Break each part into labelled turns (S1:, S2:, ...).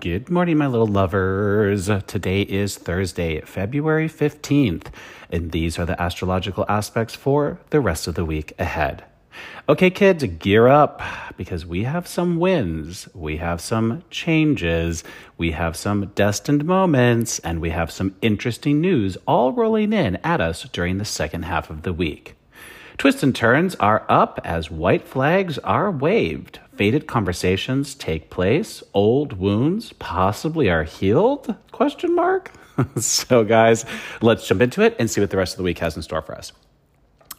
S1: Good morning, my little lovers. Today is Thursday, February 15th, and these are the astrological aspects for the rest of the week ahead. Okay, kids, gear up because we have some wins, we have some changes, we have some destined moments, and we have some interesting news all rolling in at us during the second half of the week. Twists and turns are up as white flags are waved. Fated conversations take place. Old wounds possibly are healed? Question mark. so guys, let's jump into it and see what the rest of the week has in store for us.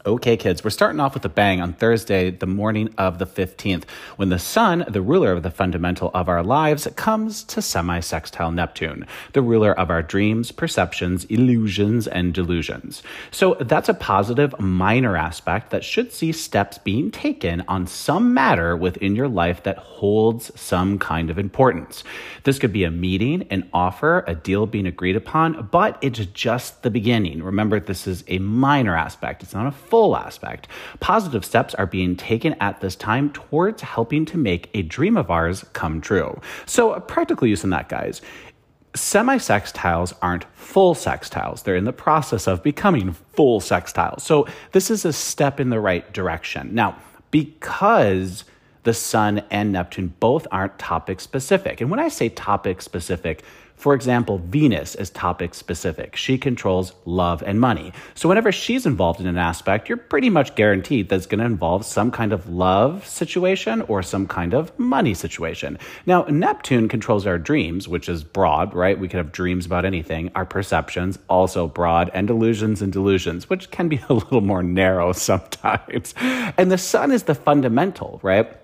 S1: Okay, kids, we're starting off with a bang on Thursday, the morning of the 15th, when the sun, the ruler of the fundamental of our lives, comes to semi sextile Neptune, the ruler of our dreams, perceptions, illusions, and delusions. So that's a positive minor aspect that should see steps being taken on some matter within your life that holds some kind of importance. This could be a meeting, an offer, a deal being agreed upon, but it's just the beginning. Remember, this is a minor aspect, it's not a full aspect. Positive steps are being taken at this time towards helping to make a dream of ours come true. So, a practical use in that, guys. Semi sextiles aren't full sextiles. They're in the process of becoming full sextiles. So, this is a step in the right direction. Now, because the Sun and Neptune both aren't topic specific. And when I say topic specific, for example, Venus is topic specific. She controls love and money. So whenever she's involved in an aspect, you're pretty much guaranteed that it's going to involve some kind of love situation or some kind of money situation. Now, Neptune controls our dreams, which is broad, right? We could have dreams about anything. Our perceptions, also broad, and illusions and delusions, which can be a little more narrow sometimes. And the sun is the fundamental, right?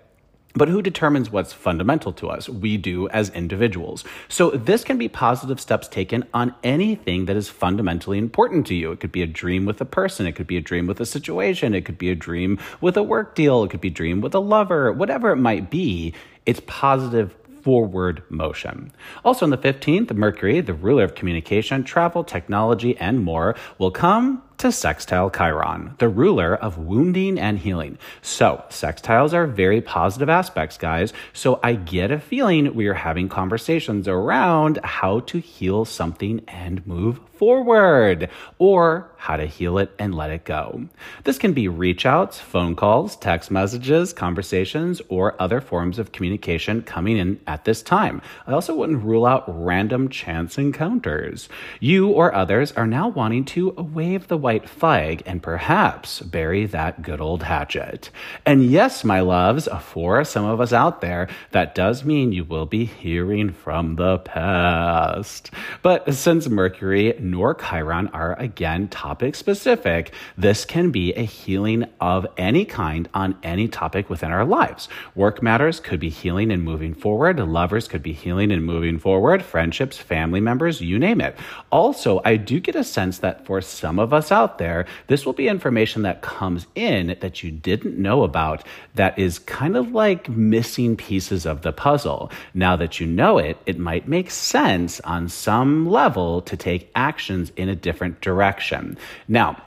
S1: But who determines what's fundamental to us? We do as individuals. So this can be positive steps taken on anything that is fundamentally important to you. It could be a dream with a person. It could be a dream with a situation. It could be a dream with a work deal. It could be a dream with a lover, whatever it might be. It's positive forward motion. Also on the 15th, Mercury, the ruler of communication, travel, technology, and more, will come to sextile Chiron, the ruler of wounding and healing. So, sextiles are very positive aspects, guys. So, I get a feeling we are having conversations around how to heal something and move forward, or how to heal it and let it go. This can be reach outs, phone calls, text messages, conversations, or other forms of communication coming in at this time. I also wouldn't rule out random chance encounters. You or others are now wanting to wave the white flag and perhaps bury that good old hatchet. And yes, my loves, for some of us out there, that does mean you will be hearing from the past. But since Mercury nor Chiron are again topic specific, this can be a healing of any kind on any topic within our lives. Work matters could be healing and moving forward. Lovers could be healing and moving forward. Friendships, family members, you name it. Also, I do get a sense that for some of us out there, this will be information that comes in that you didn't know about that is kind of like missing pieces of the puzzle. Now that you know it, it might make sense on some level to take actions in a different direction. Now,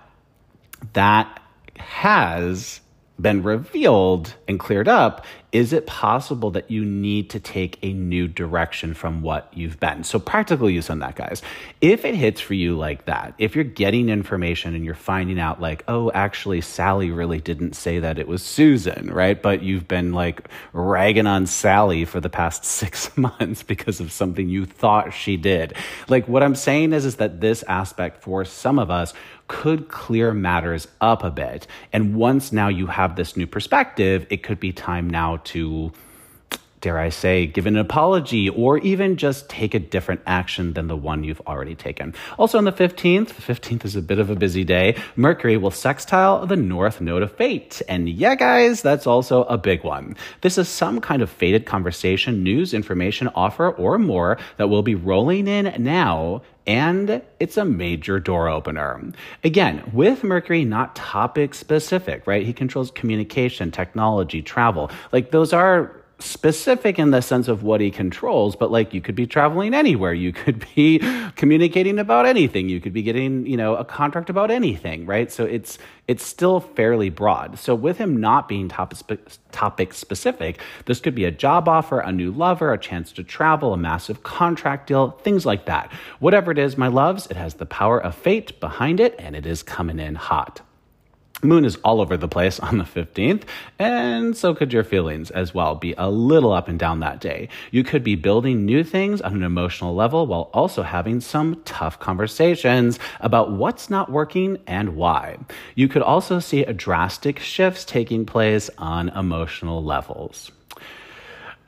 S1: that has been revealed and cleared up is it possible that you need to take a new direction from what you've been? So, practical use on that, guys. If it hits for you like that, if you're getting information and you're finding out, like, oh, actually, Sally really didn't say that it was Susan, right? But you've been like ragging on Sally for the past six months because of something you thought she did. Like, what I'm saying is, is that this aspect for some of us could clear matters up a bit. And once now you have this new perspective, it could be time now to dare I say, give an apology or even just take a different action than the one you've already taken. Also on the 15th, the 15th is a bit of a busy day, Mercury will sextile the north node of fate. And yeah, guys, that's also a big one. This is some kind of fated conversation, news, information, offer, or more that will be rolling in now and it's a major door opener. Again, with Mercury not topic specific, right? He controls communication, technology, travel. Like those are specific in the sense of what he controls, but like you could be traveling anywhere. You could be communicating about anything. You could be getting, you know, a contract about anything, right? So it's it's still fairly broad. So with him not being topic, topic specific, this could be a job offer, a new lover, a chance to travel, a massive contract deal, things like that. Whatever it is, my loves, it has the power of fate behind it and it is coming in hot. Moon is all over the place on the 15th, and so could your feelings as well be a little up and down that day. You could be building new things on an emotional level while also having some tough conversations about what's not working and why. You could also see a drastic shifts taking place on emotional levels.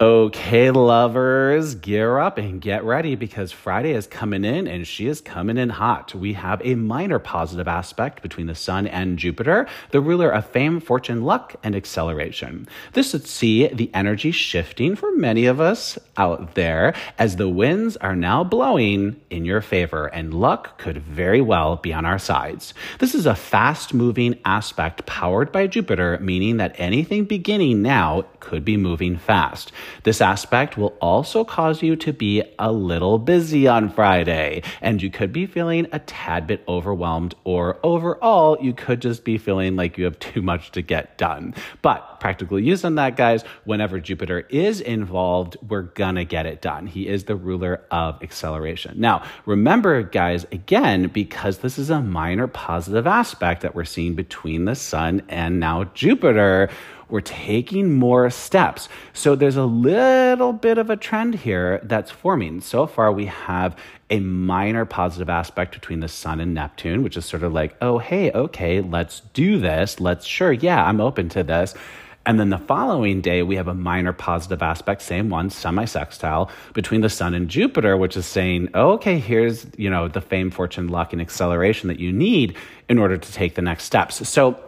S1: Okay, lovers, gear up and get ready because Friday is coming in and she is coming in hot. We have a minor positive aspect between the Sun and Jupiter, the ruler of fame, fortune, luck, and acceleration. This would see the energy shifting for many of us out there as the winds are now blowing in your favor and luck could very well be on our sides. This is a fast moving aspect powered by Jupiter, meaning that anything beginning now could be moving fast. This aspect will also cause you to be a little busy on Friday, and you could be feeling a tad bit overwhelmed, or overall, you could just be feeling like you have too much to get done. But practical use on that, guys, whenever Jupiter is involved, we're gonna get it done. He is the ruler of acceleration. Now, remember, guys, again, because this is a minor positive aspect that we're seeing between the sun and now Jupiter we're taking more steps. So there's a little bit of a trend here that's forming. So far, we have a minor positive aspect between the sun and Neptune, which is sort of like, oh, hey, okay, let's do this. Let's, sure, yeah, I'm open to this. And then the following day, we have a minor positive aspect, same one, semi-sextile, between the sun and Jupiter, which is saying, oh, okay, here's, you know, the fame, fortune, luck, and acceleration that you need in order to take the next steps. So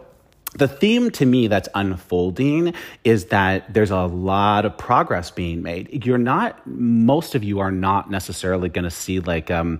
S1: the theme to me that's unfolding is that there's a lot of progress being made. You're not, most of you are not necessarily going to see like, um,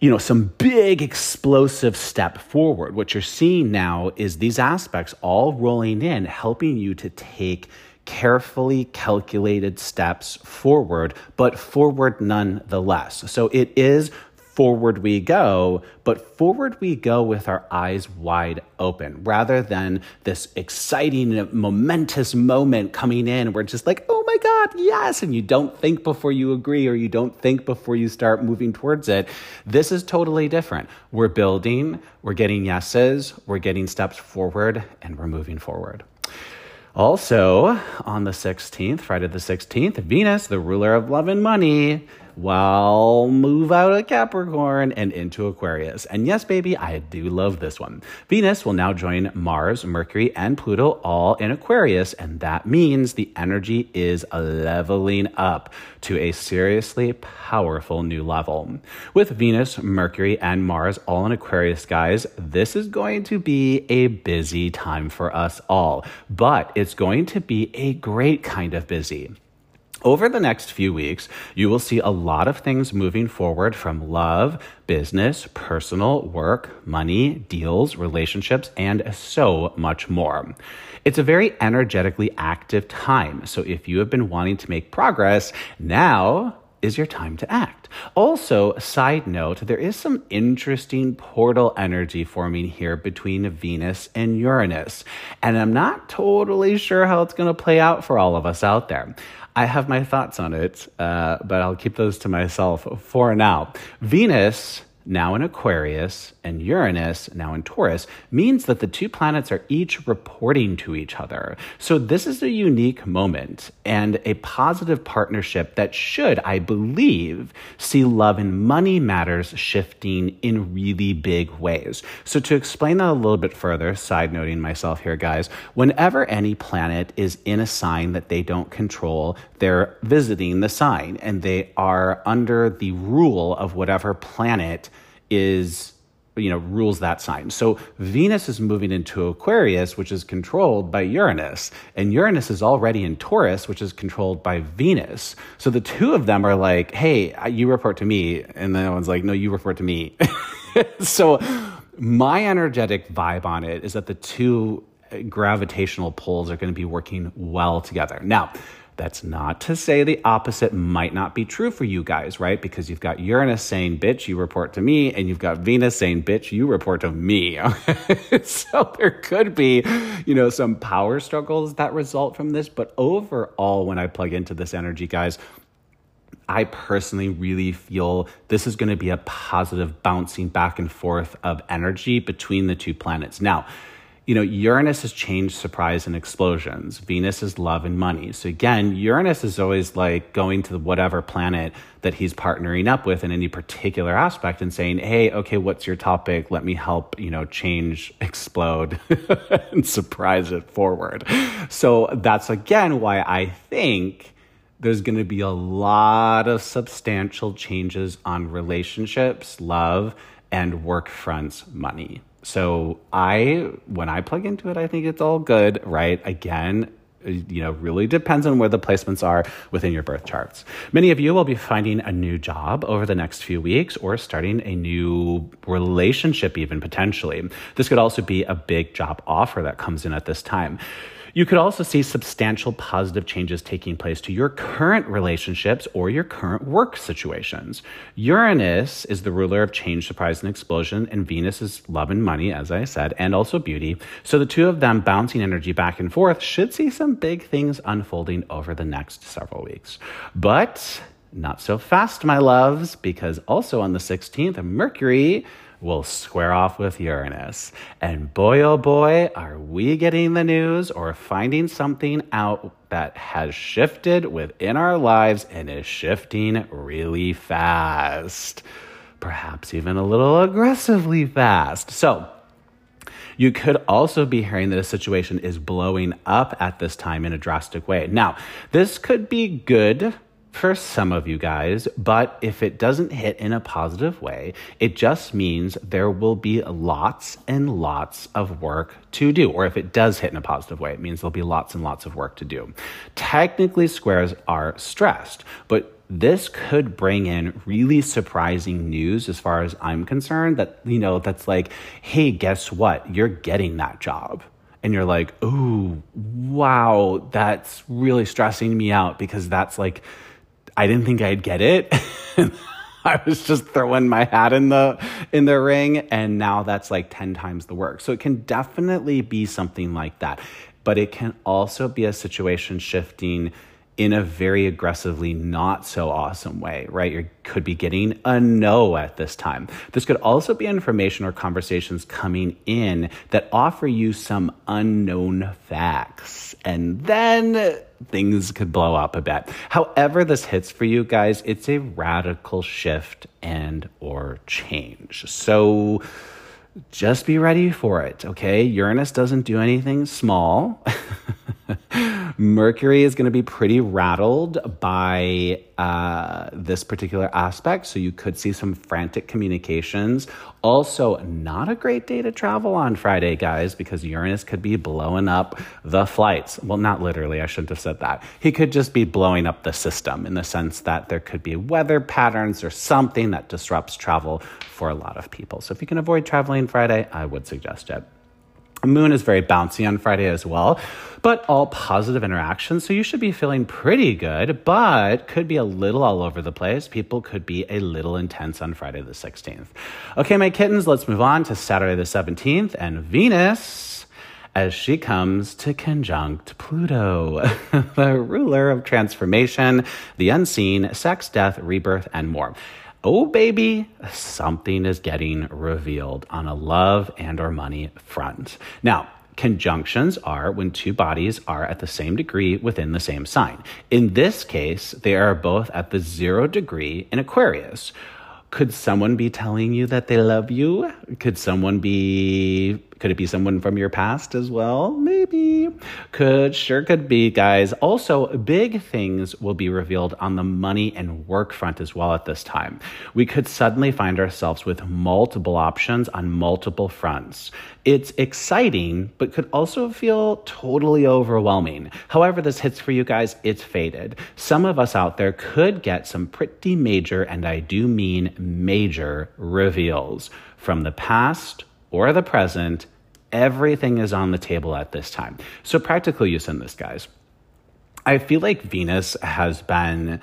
S1: you know, some big explosive step forward. What you're seeing now is these aspects all rolling in, helping you to take carefully calculated steps forward, but forward nonetheless. So it is forward we go, but forward we go with our eyes wide open rather than this exciting, momentous moment coming in. We're just like, oh my God, yes. And you don't think before you agree or you don't think before you start moving towards it. This is totally different. We're building, we're getting yeses, we're getting steps forward, and we're moving forward. Also, on the 16th, Friday the 16th, Venus, the ruler of love and money, well, move out of Capricorn and into Aquarius. And yes, baby, I do love this one. Venus will now join Mars, Mercury, and Pluto all in Aquarius, and that means the energy is leveling up to a seriously powerful new level. With Venus, Mercury, and Mars all in Aquarius, guys, this is going to be a busy time for us all, but it's going to be a great kind of busy. Over the next few weeks, you will see a lot of things moving forward from love, business, personal, work, money, deals, relationships, and so much more. It's a very energetically active time. So if you have been wanting to make progress, now is your time to act. Also, side note, there is some interesting portal energy forming here between Venus and Uranus. And I'm not totally sure how it's going to play out for all of us out there. I have my thoughts on it, uh, but I'll keep those to myself for now. Venus now in Aquarius, and Uranus, now in Taurus, means that the two planets are each reporting to each other. So this is a unique moment and a positive partnership that should, I believe, see love and money matters shifting in really big ways. So to explain that a little bit further, side noting myself here, guys, whenever any planet is in a sign that they don't control, they're visiting the sign and they are under the rule of whatever planet is you know rules that sign. So Venus is moving into Aquarius, which is controlled by Uranus, and Uranus is already in Taurus, which is controlled by Venus. So the two of them are like, "Hey, you report to me," and the one's like, "No, you report to me." so my energetic vibe on it is that the two gravitational poles are going to be working well together. Now, That's not to say the opposite might not be true for you guys, right? Because you've got Uranus saying, bitch, you report to me, and you've got Venus saying, bitch, you report to me. so there could be, you know, some power struggles that result from this. But overall, when I plug into this energy, guys, I personally really feel this is going to be a positive bouncing back and forth of energy between the two planets. Now, you know, Uranus is change, surprise, and explosions. Venus is love and money. So again, Uranus is always like going to whatever planet that he's partnering up with in any particular aspect and saying, hey, okay, what's your topic? Let me help, you know, change, explode, and surprise it forward. So that's again why I think there's going to be a lot of substantial changes on relationships, love, and work fronts money. So I, when I plug into it, I think it's all good, right? Again, you know, really depends on where the placements are within your birth charts. Many of you will be finding a new job over the next few weeks or starting a new relationship, even potentially. This could also be a big job offer that comes in at this time. You could also see substantial positive changes taking place to your current relationships or your current work situations. Uranus is the ruler of change, surprise, and explosion, and Venus is love and money, as I said, and also beauty. So the two of them bouncing energy back and forth should see some big things unfolding over the next several weeks. But not so fast, my loves, because also on the 16th, Mercury will square off with Uranus. And boy, oh boy, are we getting the news or finding something out that has shifted within our lives and is shifting really fast. Perhaps even a little aggressively fast. So, you could also be hearing that a situation is blowing up at this time in a drastic way. Now, this could be good for some of you guys, but if it doesn't hit in a positive way, it just means there will be lots and lots of work to do. Or if it does hit in a positive way, it means there'll be lots and lots of work to do. Technically, squares are stressed, but this could bring in really surprising news as far as I'm concerned that, you know, that's like, hey, guess what? You're getting that job and you're like, oh, wow, that's really stressing me out because that's like I didn't think I'd get it. I was just throwing my hat in the in the ring and now that's like 10 times the work. So it can definitely be something like that. But it can also be a situation shifting in a very aggressively not so awesome way, right? You could be getting a no at this time. This could also be information or conversations coming in that offer you some unknown facts. And then things could blow up a bit. However this hits for you guys, it's a radical shift and or change. So just be ready for it, okay? Uranus doesn't do anything small. Mercury is going to be pretty rattled by uh, this particular aspect. So you could see some frantic communications. Also, not a great day to travel on Friday, guys, because Uranus could be blowing up the flights. Well, not literally, I shouldn't have said that. He could just be blowing up the system in the sense that there could be weather patterns or something that disrupts travel for a lot of people. So if you can avoid traveling Friday, I would suggest it. Moon is very bouncy on Friday as well, but all positive interactions. So you should be feeling pretty good, but could be a little all over the place. People could be a little intense on Friday the 16th. Okay, my kittens, let's move on to Saturday the 17th and Venus as she comes to conjunct Pluto, the ruler of transformation, the unseen, sex, death, rebirth, and more oh baby, something is getting revealed on a love and or money front. Now, conjunctions are when two bodies are at the same degree within the same sign. In this case, they are both at the zero degree in Aquarius. Could someone be telling you that they love you? Could someone be could it be someone from your past as well? Maybe. Could, sure could be, guys. Also, big things will be revealed on the money and work front as well at this time. We could suddenly find ourselves with multiple options on multiple fronts. It's exciting, but could also feel totally overwhelming. However, this hits for you guys, it's fated. Some of us out there could get some pretty major, and I do mean major, reveals from the past or the present Everything is on the table at this time. So, practical use in this, guys. I feel like Venus has been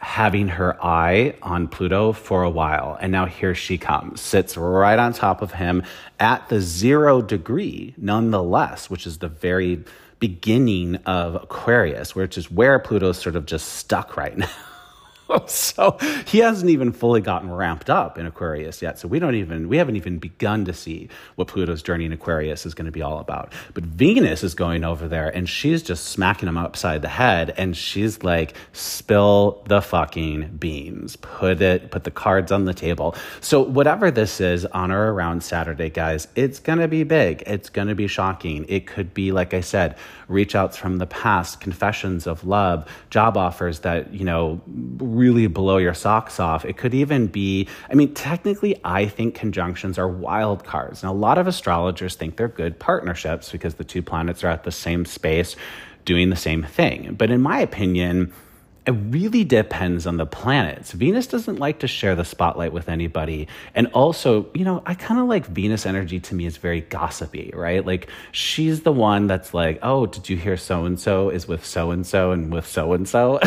S1: having her eye on Pluto for a while. And now here she comes, sits right on top of him at the zero degree, nonetheless, which is the very beginning of Aquarius, which is where Pluto's sort of just stuck right now. so he hasn't even fully gotten ramped up in Aquarius yet. So we don't even we haven't even begun to see what Pluto's journey in Aquarius is going to be all about. But Venus is going over there and she's just smacking him upside the head and she's like spill the fucking beans. Put it put the cards on the table. So whatever this is on or around Saturday, guys, it's going to be big. It's going to be shocking. It could be like I said, reach outs from the past, confessions of love, job offers that, you know, really blow your socks off. It could even be, I mean, technically, I think conjunctions are wild cards. Now, a lot of astrologers think they're good partnerships because the two planets are at the same space doing the same thing. But in my opinion, it really depends on the planets. Venus doesn't like to share the spotlight with anybody. And also, you know, I kind of like Venus energy to me is very gossipy, right? Like she's the one that's like, oh, did you hear so and so is with so and so and with so and so?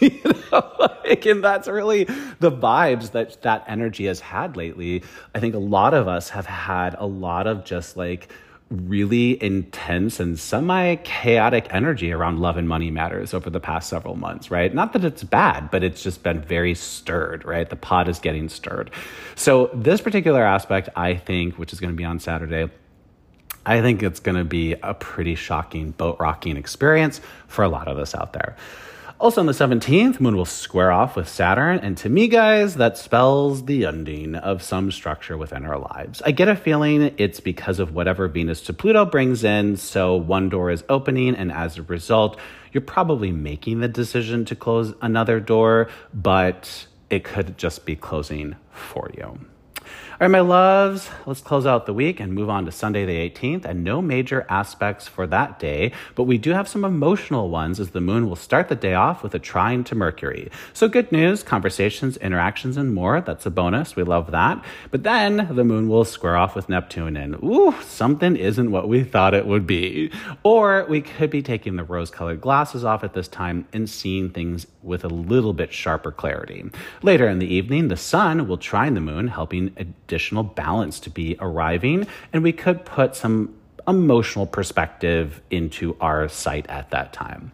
S1: You know, like, and that's really the vibes that that energy has had lately. I think a lot of us have had a lot of just like, really intense and semi chaotic energy around love and money matters over the past several months, right? Not that it's bad, but it's just been very stirred, right? The pot is getting stirred. So, this particular aspect, I think, which is going to be on Saturday, I think it's going to be a pretty shocking boat rocking experience for a lot of us out there. Also on the 17th, Moon will square off with Saturn, and to me, guys, that spells the ending of some structure within our lives. I get a feeling it's because of whatever Venus to Pluto brings in, so one door is opening, and as a result, you're probably making the decision to close another door, but it could just be closing for you. All right, my loves, let's close out the week and move on to Sunday the 18th. And no major aspects for that day, but we do have some emotional ones as the moon will start the day off with a trine to Mercury. So good news, conversations, interactions, and more. That's a bonus. We love that. But then the moon will square off with Neptune and ooh, something isn't what we thought it would be. Or we could be taking the rose colored glasses off at this time and seeing things with a little bit sharper clarity. Later in the evening, the sun will trine the moon, helping additional balance to be arriving, and we could put some emotional perspective into our sight at that time.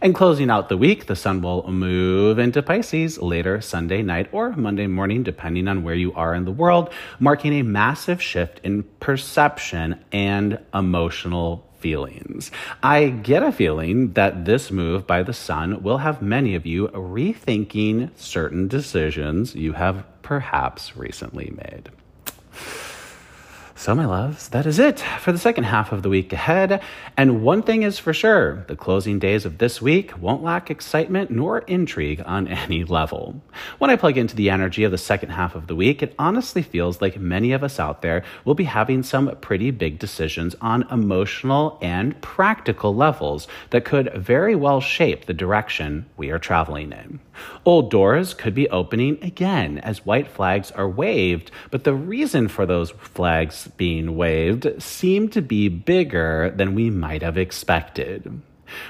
S1: And closing out the week, the sun will move into Pisces later Sunday night or Monday morning, depending on where you are in the world, marking a massive shift in perception and emotional feelings. I get a feeling that this move by the sun will have many of you rethinking certain decisions you have perhaps recently made. So, my loves, that is it for the second half of the week ahead. And one thing is for sure the closing days of this week won't lack excitement nor intrigue on any level. When I plug into the energy of the second half of the week, it honestly feels like many of us out there will be having some pretty big decisions on emotional and practical levels that could very well shape the direction we are traveling in. Old doors could be opening again as white flags are waved, but the reason for those flags being waved seem to be bigger than we might have expected.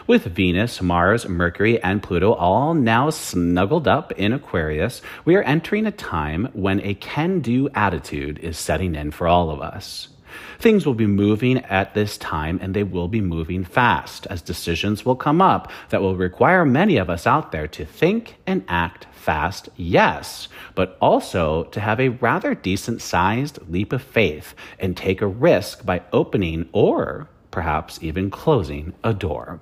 S1: With Venus, Mars, Mercury, and Pluto all now snuggled up in Aquarius, we are entering a time when a can do attitude is setting in for all of us. Things will be moving at this time and they will be moving fast as decisions will come up that will require many of us out there to think and act fast, yes, but also to have a rather decent sized leap of faith and take a risk by opening or perhaps even closing a door.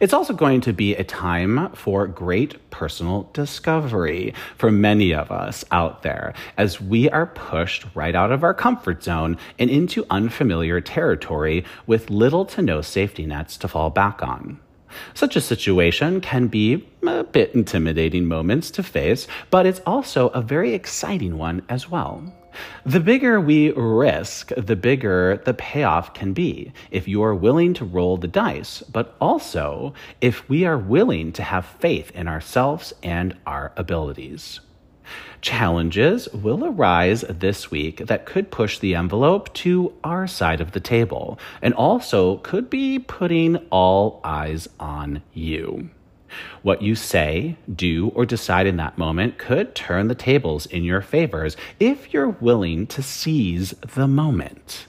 S1: It's also going to be a time for great personal discovery for many of us out there as we are pushed right out of our comfort zone and into unfamiliar territory with little to no safety nets to fall back on. Such a situation can be a bit intimidating moments to face, but it's also a very exciting one as well. The bigger we risk, the bigger the payoff can be if you are willing to roll the dice, but also if we are willing to have faith in ourselves and our abilities. Challenges will arise this week that could push the envelope to our side of the table and also could be putting all eyes on you. What you say, do, or decide in that moment could turn the tables in your favors if you're willing to seize the moment.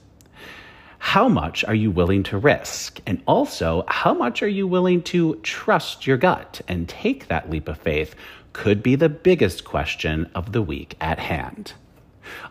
S1: How much are you willing to risk? And also, how much are you willing to trust your gut and take that leap of faith could be the biggest question of the week at hand.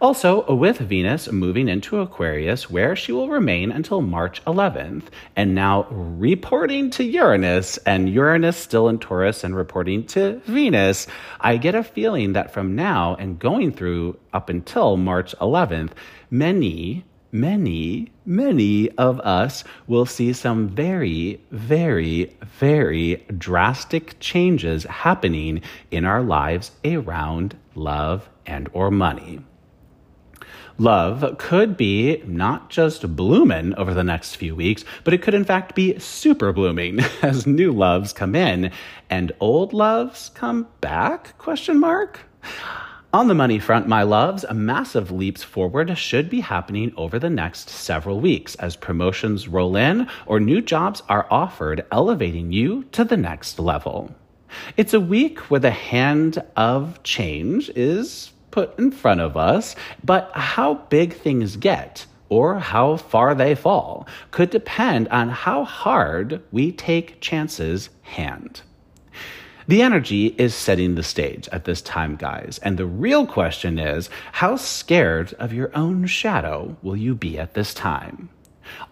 S1: Also, with Venus moving into Aquarius, where she will remain until March 11th, and now reporting to Uranus, and Uranus still in Taurus and reporting to Venus, I get a feeling that from now and going through up until March 11th, many many, many of us will see some very, very, very drastic changes happening in our lives around love and or money. Love could be not just blooming over the next few weeks, but it could in fact be super blooming as new loves come in and old loves come back? Question mark. On the money front, my loves, massive leaps forward should be happening over the next several weeks as promotions roll in or new jobs are offered, elevating you to the next level. It's a week where the hand of change is put in front of us, but how big things get or how far they fall could depend on how hard we take chances hand. The energy is setting the stage at this time, guys. And the real question is how scared of your own shadow will you be at this time?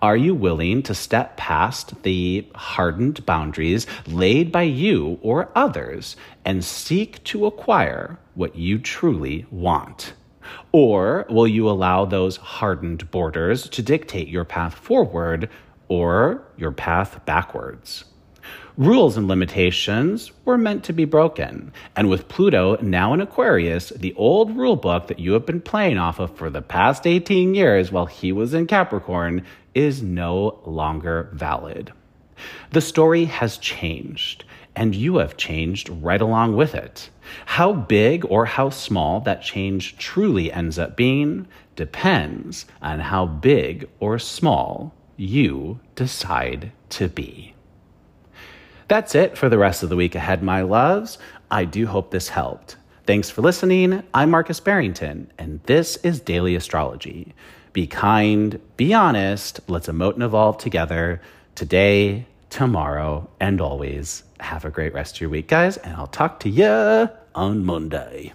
S1: Are you willing to step past the hardened boundaries laid by you or others and seek to acquire what you truly want? Or will you allow those hardened borders to dictate your path forward or your path backwards? Rules and limitations were meant to be broken. And with Pluto now in Aquarius, the old rule book that you have been playing off of for the past 18 years while he was in Capricorn is no longer valid. The story has changed, and you have changed right along with it. How big or how small that change truly ends up being depends on how big or small you decide to be. That's it for the rest of the week ahead, my loves. I do hope this helped. Thanks for listening. I'm Marcus Barrington, and this is Daily Astrology. Be kind, be honest, let's emote and evolve together today, tomorrow, and always. Have a great rest of your week, guys, and I'll talk to you on Monday.